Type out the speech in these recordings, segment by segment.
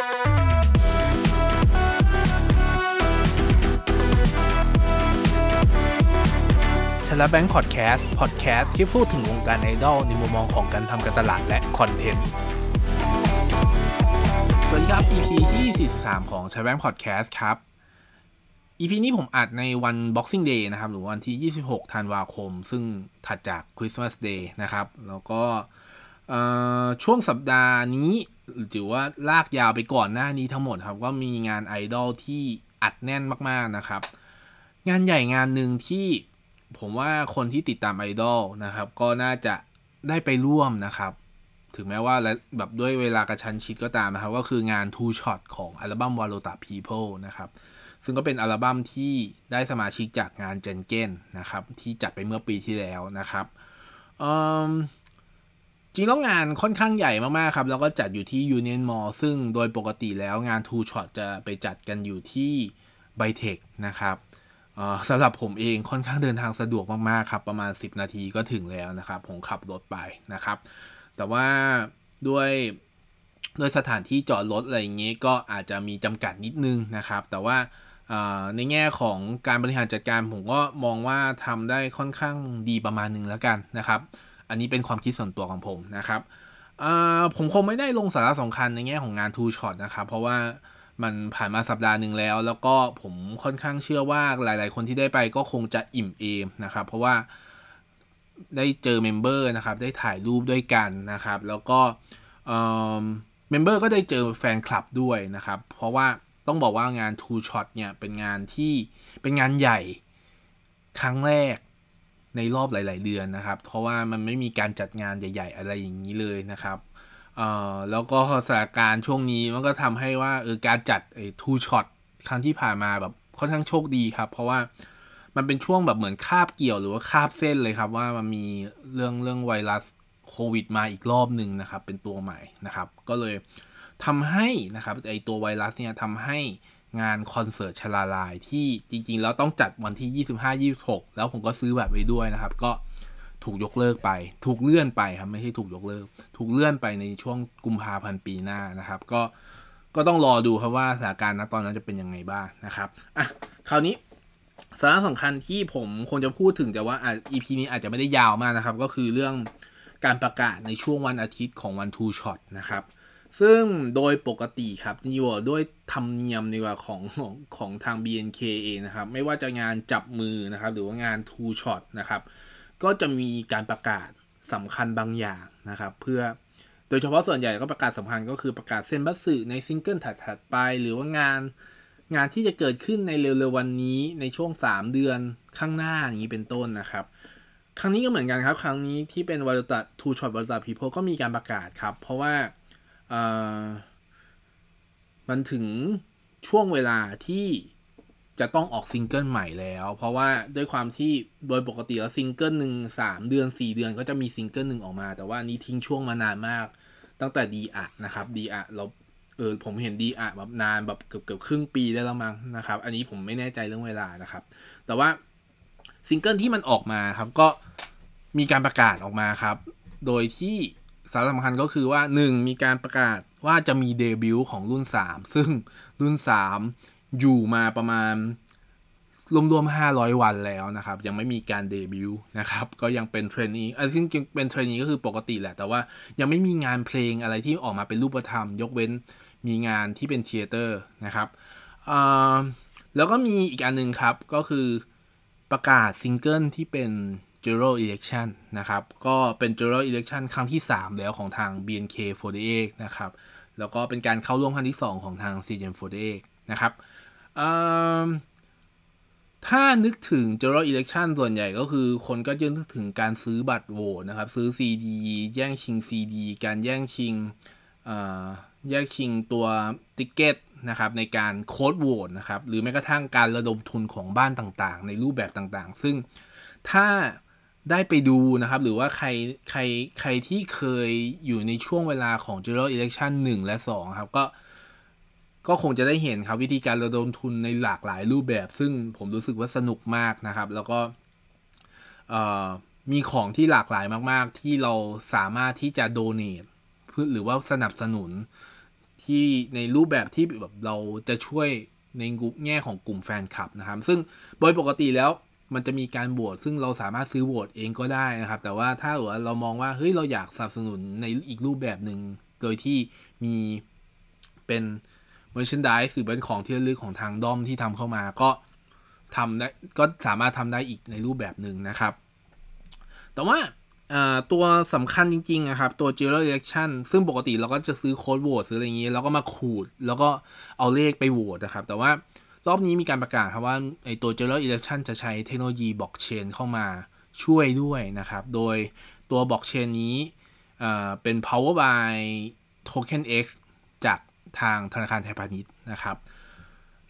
ชลแบงค์พอดแคสต์พอดแคสต์ที่พูดถึงวงการไอดอลในมุมมองของการทำการตลาดและคอนเทนต์สวัสดีครับ EP ที่43ของชลแบงค์พอดแคสต์ครับ EP นี้ผมอัดในวัน Boxing Day นะครับ หรือวันที่ 26 ธันวาคม ซึ่งถัดจาก Christmas Day นะครับ แล้วก็ช่วงสัปดาห์นี้ ถือว่าลากยาวไปก่อนหน้านี้ทั้งหมดครับ ก็มีงานไอดอลที่อัดแน่นมากๆนะครับ งานใหญ่งานหนึ่งที่ผมว่าคนที่ติดตามไอดอลนะครับ ก็น่าจะได้ไปร่วมนะครับ ถึงแม้ว่าแบบด้วยเวลากระชั้นชิดก็ตามนะครับ ก็คืองาน Two Shot ของอัลบั้ม w a l o t a People นะครับ ซึ่งก็เป็นอัลบั้มที่ได้สมาชิกจากงานเจนเกนนะครับ ที่จัดไปเมื่อปีที่แล้วนะครับ จริงแล้วงานค่อนข้างใหญ่มากๆครับ แล้วก็จัดอยู่ที่ Union Mall ซึ่งโดยปกติแล้วงาน Two Shot จะไปจัดกันอยู่ที่ไบเทคนะครับสำหรับผมเองค่อนข้างเดินทางสะดวกมากๆครับประมาณ 10 นาทีก็ถึงแล้วนะครับ ผมขับรถไปนะครับ แต่ว่าด้วยด้วยสถานที่จอดรถอะไรอย่างเงี้ก็อาจจะมีจำกัดนิดนึงนะครับ แต่ว่าในแง่ของการบริหารจัดการผมก็มองว่าทำได้ค่อนข้างดีประมาณนึงแล้วกันนะครับ อันนี้เป็นความคิดส่วนตัวของผมนะครับผมคงไม่ได้ลงสาระสำคัญในแง่ของงาน Two Shot นะครับ เพราะว่ามันผ่านมาสัปดาห์หนึ่งแล้ว แล้วก็ผมค่อนข้างเชื่อว่าหลาย ๆ คนที่ได้ไปก็คงจะอิ่มเอมนะครับ เพราะว่าได้เจอ member นะครับ ได้ถ่ายรูปด้วยกันนะครับ แล้วก็ member ก็ได้เจอแฟนคลับด้วยนะครับ เพราะว่าต้องบอกว่างาน Two Shot เนี่ยเป็นงานที่เป็นงานใหญ่ครั้งแรก ในรอบหลาย ๆ เดือนนะครับ เพราะว่ามันไม่มีการจัดงานใหญ่ ๆ อะไรอย่างนี้เลยนะครับเอ่อแล้วก็สถานการณ์ช่วงนี้มันก็ทำให้ว่าเออการจัดไอ้ทูช็อตครั้งที่ผ่านมาแบบค่อนข้างโชคดีครับ เพราะว่ามันเป็นช่วงแบบเหมือนคาบเกี่ยวหรือว่าคาบเส้นเลยครับว่ามันมีเรื่องเรื่องไวรัสโควิดมาอีกรอบหนึ่งนะครับ เป็นตัวใหม่นะครับ ก็เลยทำให้นะครับไอตัวไวรัสเนี่ยทำให้ งานคอนเสิร์ตชลาลายที่จริง ๆ แล้วต้องจัดวันที่ 25-26 แล้วผมก็ซื้อแบบไว้ด้วยนะครับ ก็ถูกยกเลิกไป ถูกเลื่อนไปครับ ไม่ใช่ถูกยกเลิก ถูกเลื่อนไปในช่วงกุมภาพันธ์ปีหน้านะครับ ก็ก็ต้องรอดูครับว่าสถานการณ์ณตอนนั้นจะเป็นยังไงบ้างนะครับอะคราวนี้สาระสำคัญที่ผมคงจะพูดถึงแต่ว่าอะ EP นี้อาจจะไม่ได้ยาวมากนะครับ ก็คือเรื่องการประกาศในช่วงวันอาทิตย์ของวัน Two Shot นะครับ ซึ่งโดยปกติครับจริงๆด้วยธรรมเนียมในว่าของของของทาง BNK เองนะครับ ไม่ว่าจะงานจับมือนะครับ หรือว่างาน Two Shot นะครับ ก็จะมีการประกาศสำคัญบางอย่างนะครับ เพื่อโดยเฉพาะส่วนใหญ่ก็ประกาศสำคัญก็คือประกาศเซ็นบัตสึในซิงเกิลถัดๆไป หรือว่างานงานที่จะเกิดขึ้นในเร็วๆวันนี้ในช่วง 3 เดือนข้างหน้าอย่างนี้เป็นต้นนะครับ ครั้งนี้ก็เหมือนกันครับ ครั้งนี้ที่เป็น Warota two-shot Warota People ก็มีการประกาศครับ เพราะว่า มันถึงช่วงเวลาที่จะต้องออกซิงเกิลใหม่แล้ว เพราะว่าด้วยความที่โดยปกติแล้วซิงเกิลหนึ่งสามเดือนสี่เดือนก็จะมีซิงเกิลหนึ่งออกมา แต่ว่านี้ทิ้งช่วงมานานมาก ตั้งแต่ D.AAA นะครับ D.AAA เราเออผมเห็น D.AAA แบบนานแบบเกือบเกือบครึ่งปีได้แล้วมั้งนะครับ อันนี้ผมไม่แน่ใจเรื่องเวลานะครับ แต่ว่าซิงเกิลที่มันออกมาครับก็มีการประกาศออกมาครับ โดยที่ สาระสำคัญก็คือว่า 1 มีการประกาศว่าจะมีเดบิวต์ของรุ่น 3 ซึ่งรุ่น 3 อยู่มาประมาณรวมๆห้าร้อยวันแล้วนะครับ ยังไม่มีการเดบิวต์นะครับ ก็ยังเป็น trainee อันที่เป็น trainee ก็คือปกติแหละ แต่ว่ายังไม่มีงานเพลงอะไรที่ออกมาเป็นรูปธรรม ยกเว้นมีงานที่เป็น theaterนะครับแล้วก็มีอีกอันหนึ่งครับ ก็คือประกาศซิงเกิลที่เป็น General Election นะครับ ก็เป็น General Election ครั้งที่ 3 แล้วของทาง BNK48 นะครับ แล้วก็เป็นการเข้าร่วมครั้งที่ 2 ของทาง CGM48 นะครับถ้านึกถึง general election ส่วนใหญ่ก็คือคนก็จะนึกถึงการซื้อบัตรโหวตนะครับ ซื้อ CD แย่งชิง CD การแย่งชิงแย่งชิงตัวติเกตนะครับในการโค้ดโหวตนะครับ หรือแม้กระทั่งการระดมทุนของบ้านต่างๆ ในรูปแบบต่างๆ ซึ่งถ้า ได้ไปดูนะครับ หรือว่าใครใครใครที่เคยอยู่ในช่วงเวลาของ general election 1 และ 2 ครับ ก็ก็คงจะได้เห็นครับวิธีการระดมทุนในหลากหลายรูปแบบ ซึ่งผมรู้สึกว่าสนุกมากนะครับ แล้วก็มีของที่หลากหลายมาก ๆ ที่เราสามารถที่จะโดเนทหรือว่าสนับสนุนที่ในรูปแบบที่แบบเราจะช่วยในแง่ของกลุ่มแฟนคลับนะครับ ซึ่งโดยปกติแล้ว มันจะมีการโหวตซึ่งเราสามารถซื้อโหวตเองก็ได้นะครับ แต่ว่าถ้าเรามองว่าเฮ้ยเราอยากสนับสนุนในอีกรูปแบบหนึ่งโดยที่มีเป็น merchandise หรือเป็นของที่ระลึกของทางด้อมที่ทำเข้ามาก็ทำได้ก็สามารถทำได้อีกในรูปแบบหนึ่งนะครับ แต่ว่าตัวสำคัญจริงๆนะครับ ตัว general election ซึ่งปกติเราก็จะซื้อโค้ดโหวตซื้ออะไรอย่างนี้ แล้วก็มาขูด แล้วก็เอาเลขไปโหวตนะครับ แต่ว่า รอบนี้มีการประกาศครับว่าไอตัว general election จะใช้เทคโนโลยีบล็อกเชนเข้ามาช่วยด้วยนะครับ โดยตัวบล็อกเชนนี้เป็น power by token X จากทางธนาคารไทยพาณิชย์นะครับ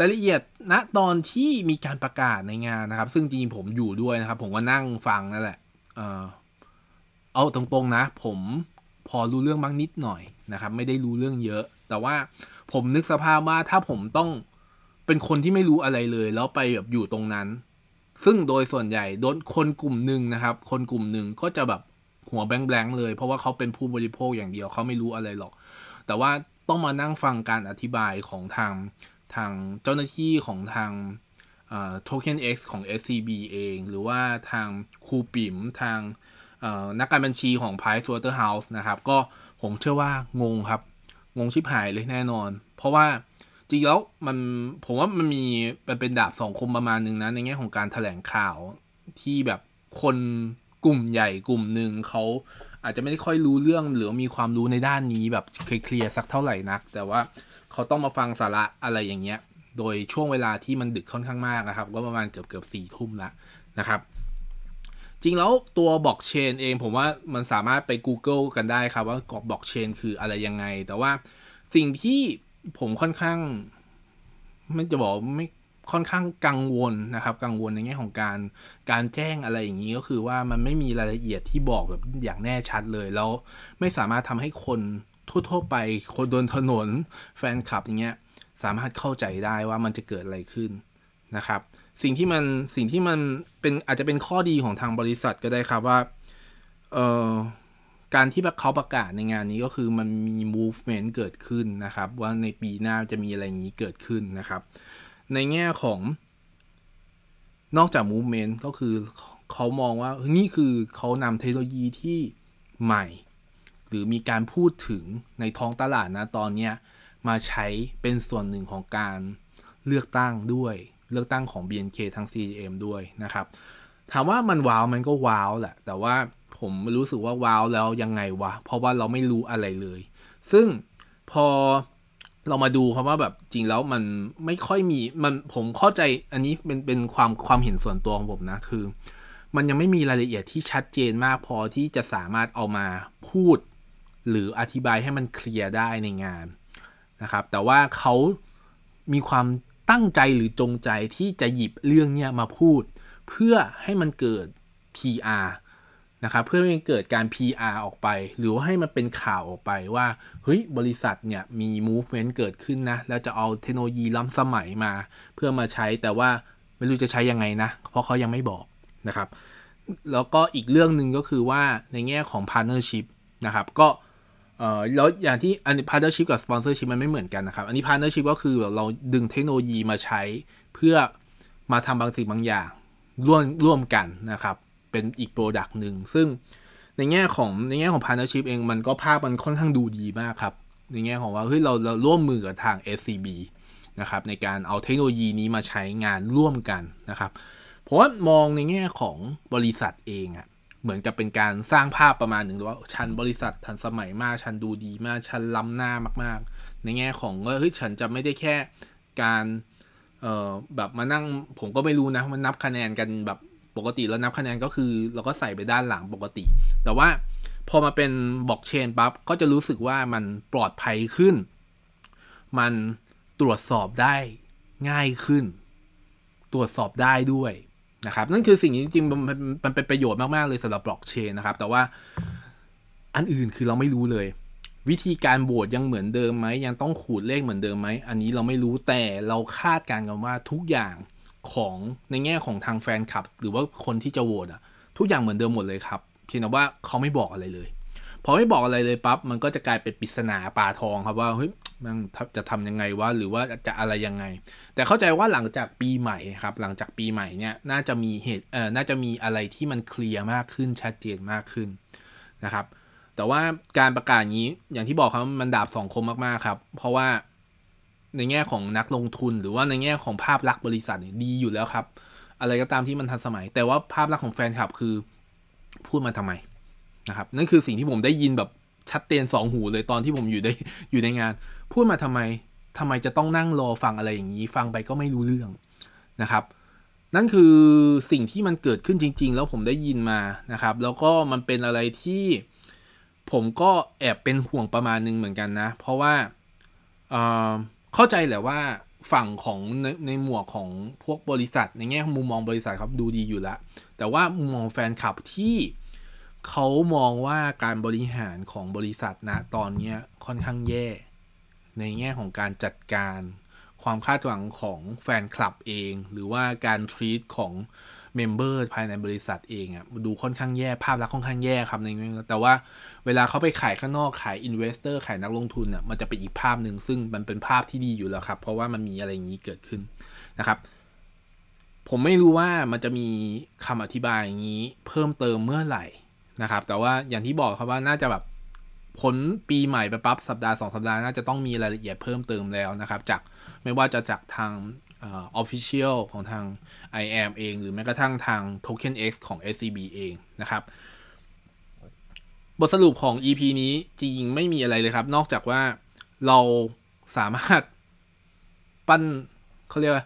รายละเอียดณตอนที่มีการประกาศในงานนะครับ ซึ่งจริงๆผมอยู่ด้วยนะครับ ผมก็นั่งฟังนั่นแหละเเอาตรงๆนะ ผมพอรู้เรื่องบ้างนิดหน่อยนะครับ ไม่ได้รู้เรื่องเยอะ แต่ว่าผมนึกสภาพว่าถ้าผมต้อง เป็นคนที่ไม่รู้อะไรเลย แล้วไปแบบอยู่ตรงนั้น ซึ่งโดยส่วนใหญ่โดนคนกลุ่มหนึ่งนะครับ คนกลุ่มหนึ่งก็จะแบบหัวแบงๆเลย เพราะว่าเขาเป็นผู้บริโภคอย่างเดียวเขาไม่รู้อะไรหรอก แต่ว่าต้องมานั่งฟังการอธิบายของทางทางเจ้าหน้าที่ของทางโทเค็น X ของ SCB เอง หรือว่าทางครูปิ๋มทางนักการบัญชีของ Price Waterhouse นะครับ ก็ผมเชื่อว่างงครับ งงชิบหายเลยแน่นอน เพราะว่า จริงแล้วมันผมว่ามันมีมันเป็นดาบสองคมประมาณนึงนะในแง่ของการถแถลงข่าวที่แบบคนกลุ่มใหญ่กลุ่มหนึ่งเขาอาจจะไม่ได้ค่อยรู้เรื่องหรือมีความรู้ในด้านนี้แบบเคลียร์สักเท่าไหร่นัก แต่ว่าเขาต้องมาฟังสาระอะไรอย่างเงี้ย โดยช่วงเวลาที่มันดึกค่อนข้างมากนะครับ ก็ประมาณเกือบเกือบสี่ทุ่มแล้วนะครับ จริงแล้วตัวบล็อกเชนเองผมว่ามันสามารถไป Google กันได้ครับว่ากบล็อกเชนคืออะไรยังไง แต่ว่าสิ่งที่ ผมค่อนข้าง ไม่จะบอกไม่ค่อนข้างกังวลนะครับ กังวลในแง่ของการการแจ้งอะไรอย่างนี้ก็คือว่ามันไม่มีรายละเอียดที่บอกแบบอย่างแน่ชัดเลย แล้วไม่สามารถทำให้คนทั่วๆไปคนบนถนนแฟนคลับอย่างเงี้ยสามารถเข้าใจได้ว่ามันจะเกิดอะไรขึ้นนะครับ สิ่งที่มันสิ่งที่มันเป็นอาจจะเป็นข้อดีของทางบริษัทก็ได้ครับว่าเออ การที่เขาประกาศในงานนี้ก็คือมันมี movement เกิดขึ้นนะครับ ว่าในปีหน้าจะมีอะไรอย่างนี้เกิดขึ้นนะครับ ในแง่ของนอกจาก movement ก็คือเขามองว่านี่คือเขานำเทคโนโลยีที่ใหม่ หรือมีการพูดถึงในท้องตลาดนะตอนนี้มาใช้เป็นส่วนหนึ่งของการเลือกตั้งด้วย เลือกตั้งของ BNK ทั้ง CGM ด้วยนะครับ ถามว่ามันว้าวมันก็ว้าวแหละ แต่ว่า ผมรู้สึกว่าว้าวแล้วยังไงวะ เพราะว่าเราไม่รู้อะไรเลย ซึ่งพอเรามาดูครับว่าแบบจริงแล้วมันไม่ค่อยมีมันผมเข้าใจอันนี้เป็นเป็นความความเห็นส่วนตัวของผมนะคือ มันยังไม่มีรายละเอียดที่ชัดเจนมากพอที่จะสามารถเอามาพูด หรืออธิบายให้มันเคลียร์ได้ในงานนะครับ แต่ว่าเขามีความตั้งใจหรือจงใจที่จะหยิบเรื่องเนี้ยมาพูด เพื่อให้มันเกิด PR นะครับเพื่อให้เกิดการ PR ออกไป หรือว่าให้มันเป็นข่าวออกไปว่าเฮ้ยบริษัทเนี่ยมี movement เกิดขึ้นนะ แล้วจะเอาเทคโนโลยีล้ำสมัยมา เพื่อมาใช้แต่ว่าไม่รู้จะใช้ยังไงนะ เพราะเขายังไม่บอกนะครับ แล้วก็อีกเรื่องหนึ่งก็คือว่าในแง่ของ partnership นะครับก็เอ่อแล้วอย่างที่อันนี้ partnership กับ sponsorship มันไม่เหมือนกันนะครับ อันนี้ partnership ก็คือเราดึงเทคโนโลยีมาใช้ เพื่อมาทำบางสิ่งบางอย่างร่วมร่วมกันนะครับ เป็นอีก product หนึ่งซึ่งในแง่ของในแง่ของ partnership เองมันก็ภาพมันค่อนข้างดูดีมากครับ ในแง่ของว่าเฮ้ยเราเราร่วมมือกับทาง SCB นะครับในการเอาเทคโนโลยีนี้มาใช้งานร่วมกันนะครับผมว่ามองในแง่ของบริษัทเองอะ่ะเหมือนกับเป็นการสร้างภาพประมาณหนึ่งว่าฉันบริษัททันสมัยมากฉันดูดีมากฉันล้ำหน้ามากๆ ในแง่ของว่าเฮ้ยฉันจะไม่ได้แค่การเอ่อแบบมานั่งผมก็ไม่รู้นะมันนับคะแนนกันแบบ ปกติแล้วนับคะแนนก็คือ เราก็ใส่ไปด้านหลังปกติ แต่ว่าพอมาเป็นบล็อกเชนปั๊บก็จะรู้สึกว่ามันปลอดภัยขึ้น มันตรวจสอบได้ง่ายขึ้น ตรวจสอบได้ด้วยนะครับ นั่นคือสิ่งจริงๆมันมันเป็นประโยชน์มาก ๆ เลยสำหรับบล็อกเชนนะครับ แต่ว่าอันอื่นคือเราไม่รู้เลย วิธีการโหวตยังเหมือนเดิมไหมยังต้องขูดเลขเหมือนเดิมไหมอันนี้เราไม่รู้แต่เราคาดการณ์กันว่าทุกอย่าง ของในแง่ของทางแฟนคลับ หรือว่าคนที่จะโหวตอะทุกอย่างเหมือนเดิมหมดเลยครับ เพียงแต่ว่าเขาไม่บอกอะไรเลย พอไม่บอกอะไรเลยปั๊บมันก็จะกลายเป็นปริศนาปลาทองครับว่าเฮ้ยมันจะทำยังไงวะหรือว่าจะอะไรยังไง แต่เข้าใจว่าหลังจากปีใหม่ครับ หลังจากปีใหม่เนี่ยน่าจะมีเหตุเอ่อน่าจะมีอะไรที่มันเคลียร์มากขึ้นชัดเจนมากขึ้นนะครับ แต่ว่าการประกาศนี้อย่างที่บอกครับมันดาบสองคมมากๆครับ เพราะว่า ในแง่ของนักลงทุน หรือว่าในแง่ของภาพลักษณ์บริษัทเนี่ยดีอยู่แล้วครับ อะไรก็ตามที่มันทันสมัย แต่ว่าภาพลักษณ์ของแฟนคลับคือพูดมาทำไมนะครับนั่นคือสิ่งที่ผมได้ยินแบบชัดเจนสองหูเลยตอนที่ผมอยู่ในอยู่ในงาน พูดมาทำไมทำไมจะต้องนั่งรอฟังอะไรอย่างนี้ ฟังไปก็ไม่รู้เรื่องนะครับ นั่นคือสิ่งที่มันเกิดขึ้นจริง ๆ แล้วผมได้ยินมานะครับ แล้วก็มันเป็นอะไรที่ผมก็แอบเป็นห่วงประมาณนึงเหมือนกันนะ เพราะว่า เข้าใจแหละว่าฝั่งของในในหมวกของพวกบริษัท ในแง่มุมมองบริษัทครับดูดีอยู่แล้วแต่ว่ามุมมองแฟนคลับที่เขามองว่าการบริหารของบริษัทนะตอนนี้ค่อนข้างแย่ ในแง่ของการจัดการ ความคาดหวังของแฟนคลับเอง หรือว่าการ treat ของ member ภายในบริษัทเองอะ่ะดูค่อนข้างแย่ภาพลักษณ์ค่อนข้างแย่ครับในแต่ว่าเวลาเขาไปขายข้างนอกขาย investor ขายนักลงทุนอะมันจะเป็นอีกภาพหนึ่งซึ่งมันเป็นภาพที่ดีอยู่แล้วครับ เพราะว่ามันมีอะไรอย่างนี้เกิดขึ้นนะครับผมไม่รู้ว่ามันจะมีคำอธิบายอย่างนี้เพิ่มเติมเมื่อไหร่นะครับ แต่ว่าอย่างที่บอกครับว่าน่าจะแบบผลปีใหม่ไปปั๊บสัปดาห์สองสัปดาห์น่าจะต้องมีรายละเอียดเพิ่มเติมแล้วนะครับ จากไม่ว่าจะจากทาง ออฟฟิเชียลของทาง IAM เอง หรือแม้กระทั่งทาง Token X ของ SCB เองนะครับ บทสรุปของ EP นี้จริงๆ ไม่มีอะไรเลยครับ นอกจากว่าเราสามารถปั้นเขาเรียกว่า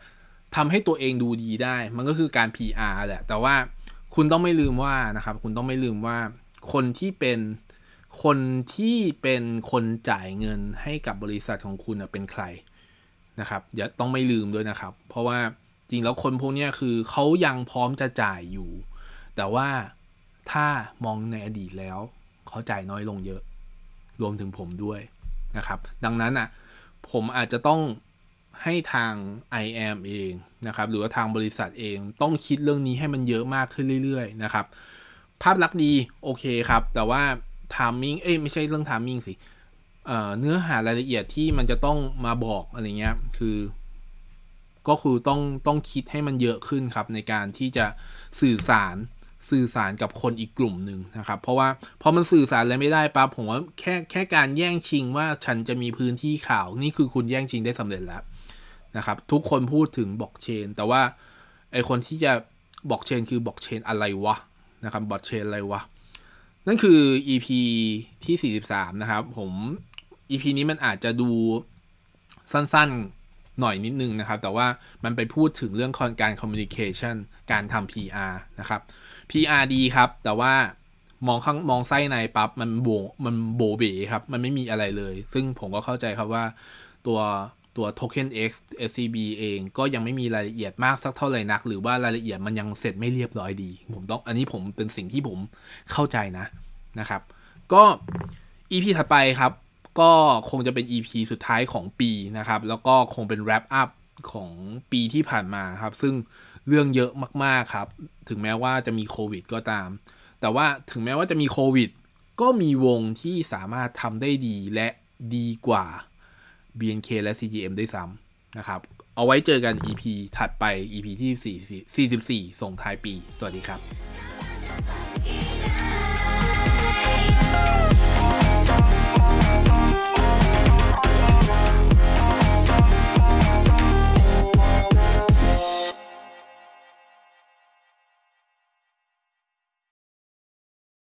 ทำให้ตัวเองดูดีได้ มันก็คือการ PR แหละ แต่ว่าคุณต้องไม่ลืมว่านะครับ คุณต้องไม่ลืมว่าคนที่เป็นคนที่เป็นคนจ่ายเงินให้กับบริษัทของคุณเป็นใคร นะครับอย่าต้องไม่ลืมด้วยนะครับ เพราะว่าจริงแล้วคนพวกนี้คือเขายังพร้อมจะจ่ายอยู่ แต่ว่าถ้ามองในอดีตแล้วเขาจ่ายน้อยลงเยอะ รวมถึงผมด้วยนะครับ ดังนั้นอะผมอาจจะต้องให้ทาง i อ m เองนะครับ หรือว่าทางบริษัทเองต้องคิดเรื่องนี้ให้มันเยอะมากขึ้นเรื่อยๆนะครับ ภาพลักษณ์ดีโอเคครับ แต่ว่า timing เอ้ยไม่ใช่เรื่อง timing สิ เนื้อหารายละเอียดที่มันจะต้องมาบอกอะไรเงี้ยคือ ก็คือต้องต้องคิดให้มันเยอะขึ้นครับ ในการที่จะสื่อสารสื่อสารกับคนอีกกลุ่มหนึ่งนะครับ เพราะว่าพอมันสื่อสารอะไรไม่ได้ปั๊บผมว่าแค่แค่การแย่งชิงว่าฉันจะมีพื้นที่ข่าวนี่คือคุณแย่งชิงได้สำเร็จแล้วนะครับ ทุกคนพูดถึงบล็อกเชน แต่ว่าไอ้คนที่จะบล็อกเชน คือบล็อกเชนอะไรวะนะครับบล็อกเชนอะไรวะนั่นคือ EP ที่ 43 นะครับ ผม EP นี้มันอาจจะดูสั้นๆหน่อยนิดนึงนะครับ แต่ว่ามันไปพูดถึงเรื่องการ communication การทำ PR นะครับ PR ดีครับ แต่ว่ามองข้างมองไส้ในปั๊บมันโบ๋มันโบ๋เบ๋ครับ มันไม่มีอะไรเลย ซึ่งผมก็เข้าใจครับว่าตัวตัว Token X SCB เองก็ยังไม่มีรายละเอียดมากสักเท่าไหร่นัก หรือว่ารายละเอียดมันยังเสร็จไม่เรียบร้อยดี ผมต้องอันนี้ผมเป็นสิ่งที่ผมเข้าใจนะนะครับ ก็ EP ถัดไปครับ ก็คงจะเป็น EP สุดท้ายของปีนะครับ แล้วก็คงเป็น wrap up ของปีที่ผ่านมาครับ ซึ่งเรื่องเยอะมากๆครับ ถึงแม้ว่าจะมีโควิดก็ตาม แต่ว่าถึงแม้ว่าจะมีโควิด ก็มีวงที่สามารถทำได้ดีและดีกว่า BNK และ CGM ด้วยซ้ำนะครับ เอาไว้เจอกัน EP ถัดไป EP ที่ 44ส่งท้ายปี สวัสดีครับ